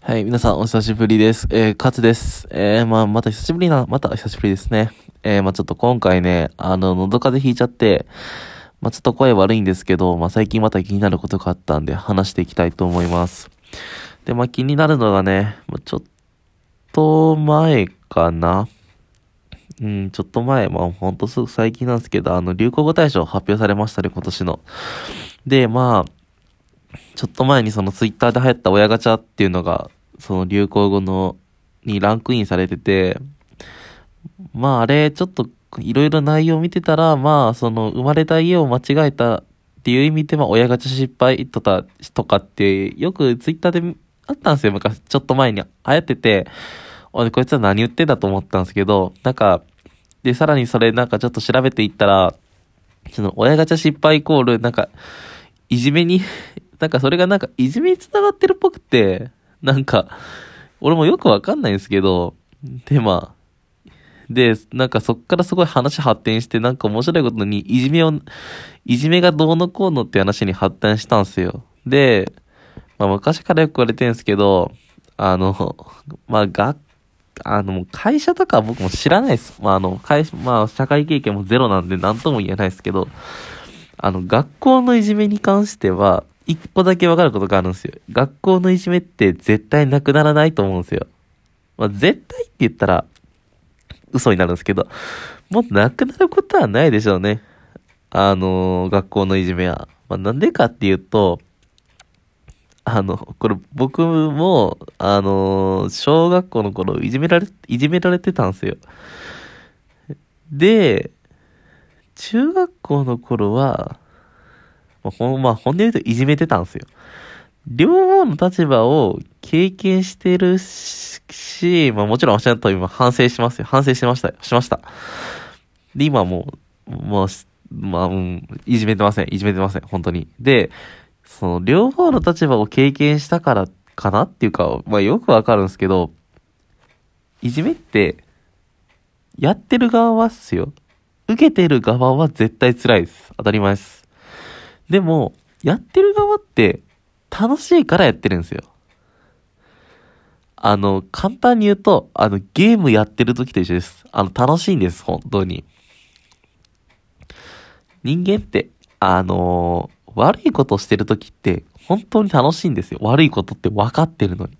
はい、皆さんお久しぶりです。えー、カツです。えー、まあ、また久しぶりな、また久しぶりですね。えー、まあちょっと今回ね、あの、喉風邪ひいちゃって、まあちょっと声悪いんですけど、まあ最近また気になることがあったんで話していきたいと思います。で、まあ気になるのがね、まあ、ちょっと前かな。うん、ちょっと前、まあほんとすぐ最近なんですけど、あの、流行語大賞発表されましたね、今年の。で、まあ、ちょっと前にそのツイッターで流行った親ガチャっていうのが、その流行語の、にランクインされてて、まああれ、ちょっといろいろ内容見てたら、まあその生まれた家を間違えたっていう意味で、まあ親ガチャ失敗とか、とかってよくツイッターであったんですよ、昔。ちょっと前に流行ってて、俺こいつは何言ってんだと思ったんですけど、なんか、で、さらにそれなんかちょっと調べていったら、その親ガチャ失敗イコール、なんか、いじめになんかそれがなんかいじめに繋がってるっぽくて、なんか、俺もよくわかんないんですけど、で、まあ、で、なんかそっからすごい話発展して、なんか面白いことに、いじめを、いじめがどうのこうのって話に発展したんですよ。で、まあ昔からよく言われてるんですけど、あの、まあ学、あの、会社とか僕も知らないです。まああの、会社、まあ社会経験もゼロなんで何とも言えないですけど、あの、学校のいじめに関しては、一個だけわかることがあるんですよ。学校のいじめって絶対なくならないと思うんですよ。まあ、絶対って言ったら嘘になるんですけど、もうなくなることはないでしょうね。あのー、学校のいじめは。まあ、なんでかっていうと、あの、これ僕も、あのー、小学校の頃いじめられ、いじめられてたんですよ。で、中学校の頃は、まあ、ほん、まあ、本音で言うといじめてたんですよ。両方の立場を経験してるし、まあもちろんおっしゃると今反省しますよ。反省しましたよ。しました。で、今もう、もう、まあ、うん、いじめてません。いじめてません。本当に。で、その両方の立場を経験したからかなっていうか、まあよくわかるんですけど、いじめって、やってる側はっすよ。受けてる側は絶対辛いです。当たり前です。でも、やってる側って楽しいからやってるんですよ。あの、簡単に言うと、あの、ゲームやってる時と一緒です。あの、楽しいんです、本当に。人間って、あのー、悪いことしてる時って、本当に楽しいんですよ。悪いことって分かってるのに。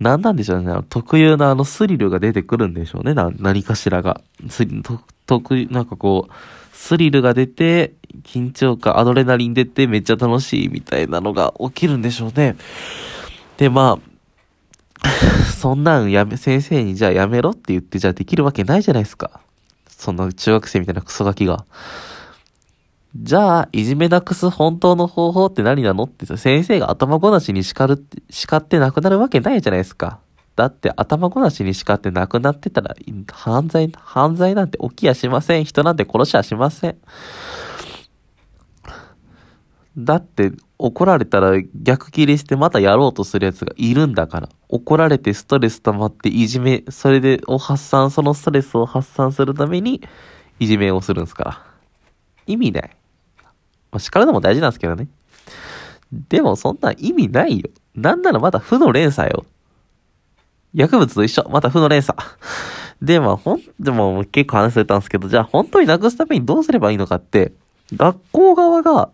何なんでしょうね。特有なあのスリルが出てくるんでしょうね。何かしらが。スリ、特、なんかこう、スリルが出て、緊張感、アドレナリン出てめっちゃ楽しいみたいなのが起きるんでしょうね。で、まあ、そんなんやめ、先生にじゃあやめろって言ってじゃあできるわけないじゃないですか。そんな中学生みたいなクソガキが。じゃあ、いじめなくす本当の方法って何なのって先生が頭ごなしに叱るって、叱ってなくなるわけないじゃないですか。だって頭ごなしに叱って亡くなってたら、犯罪、犯罪なんて起きやしません。人なんて殺しやしません。だって怒られたら逆切りしてまたやろうとする奴がいるんだから。怒られてストレス溜まっていじめ、それでを発散、そのストレスを発散するためにいじめをするんですから。意味ない。まあ、叱るのも大事なんですけどね。でもそんな意味ないよ。なんならまた負の連鎖よ。薬物と一緒。また負の連鎖。で、まあ、ほん、でも結構話されたんですけど、じゃあ本当になくすためにどうすればいいのかって、学校側が、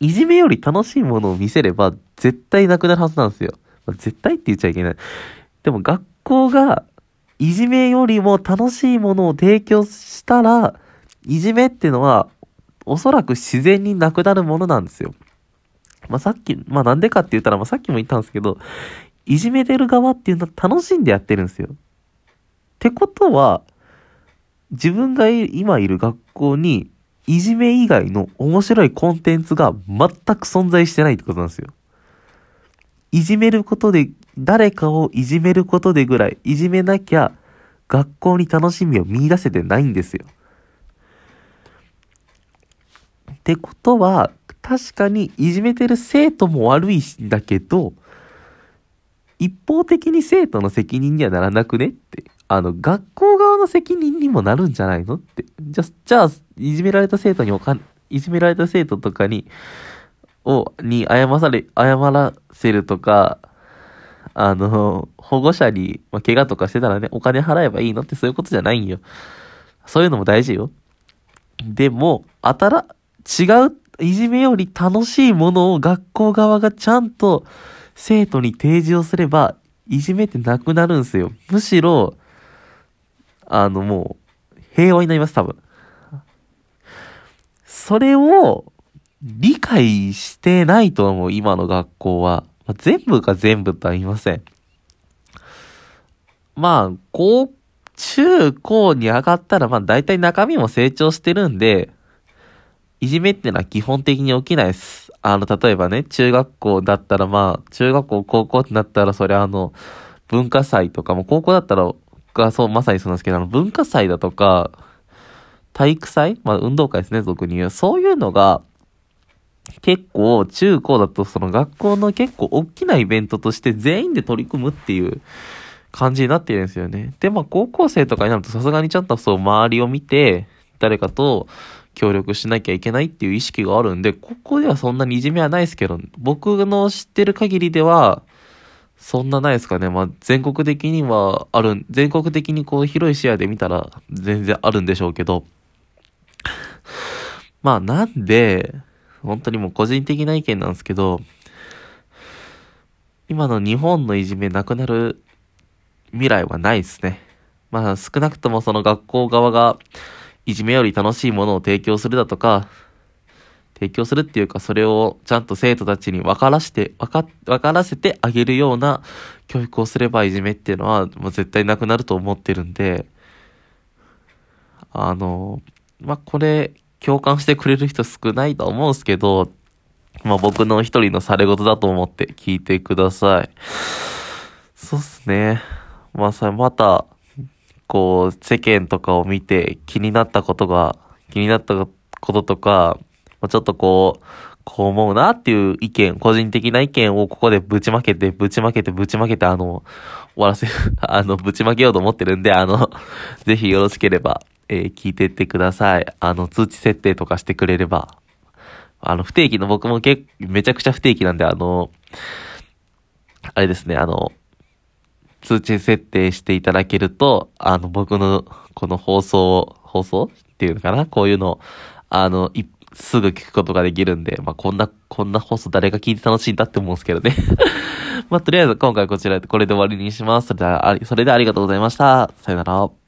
いじめより楽しいものを見せれば、絶対なくなるはずなんですよ。まあ、絶対って言っちゃいけない。でも学校が、いじめよりも楽しいものを提供したら、いじめっていうのは、おそらく自然になくなるものなんですよ。まあ、さっき、まあ、なんでかって言ったら、まあ、さっきも言ったんですけど、いじめてる側っていうのは楽しんでやってるんですよ。ってことは、自分が今いる学校に、いじめ以外の面白いコンテンツが全く存在してないってことなんですよ。いじめることで、誰かをいじめることでぐらい、いじめなきゃ、学校に楽しみを見出せてないんですよ。ってことは、確かにいじめてる生徒も悪いんだけど、一方的に生徒の責任にはならなくねって。あの、学校側の責任にもなるんじゃないのって。じゃ、じゃあ、いじめられた生徒にお金、いじめられた生徒とかに、を、に謝され、謝らせるとか、あの、保護者に、まあ、怪我とかしてたらね、お金払えばいいのってそういうことじゃないんよ。そういうのも大事よ。でも、あたら、違う、いじめより楽しいものを学校側がちゃんと生徒に提示をすれば、いじめってなくなるんすよ。むしろ、あのもう、平和になります、多分。それを、理解してないと思う、今の学校は。まあ、全部が全部とは言いません。まあ、高、中高に上がったら、まあ大体中身も成長してるんで、いじめってのは基本的に起きないです。あの、例えばね、中学校だったらまあ、中学校、高校ってなったら、それあの、文化祭とかも、高校だったら、がそう、まさにそうなんですけど、あの、文化祭だとか、体育祭まあ、運動会ですね、俗に言う。そういうのが、結構、中高だとその学校の結構大きなイベントとして全員で取り組むっていう感じになってるんですよね。で、まあ高校生とかになるとさすがにちゃんとそう周りを見て、誰かと協力しなきゃいけないっていう意識があるんで、ここではそんなにいじめはないですけど、僕の知ってる限りでは、そんなないですかね。まあ、全国的にはある、全国的にこう広い視野で見たら全然あるんでしょうけど、まあなんで、本当にもう個人的な意見なんですけど、今の日本のいじめなくなる未来はないですね。まあ少なくともその学校側がいじめより楽しいものを提供するだとか、提供するっていうか、それをちゃんと生徒たちに分からして、分か、分からせてあげるような教育をすればいじめっていうのは、もう絶対なくなると思ってるんで、あの、まあ、これ、共感してくれる人少ないと思うんですけど、まあ、僕の一人のされ事だと思って聞いてください。そうっすね。まあさ、また、こう、世間とかを見て気になったことが、気になったこととか、ちょっとこう、こう思うなっていう意見、個人的な意見をここでぶちまけて、ぶちまけて、ぶちまけて、あの、終わらせ、あの、ぶちまけようと思ってるんで、あの、ぜひよろしければ、えー、聞いてってください。あの、通知設定とかしてくれれば。あの、不定期の僕も結めちゃくちゃ不定期なんで、あの、あれですね、あの、通知設定していただけると、あの、僕のこの放送、放送っていうのかな？こういうの、あの、い、すぐ聞くことができるんで、まあ、こんな、こんな放送誰が聞いて楽しいんだって思うんですけどね。まあ、とりあえず今回こちらでこれで終わりにします。それでは、それではありがとうございました。さよなら。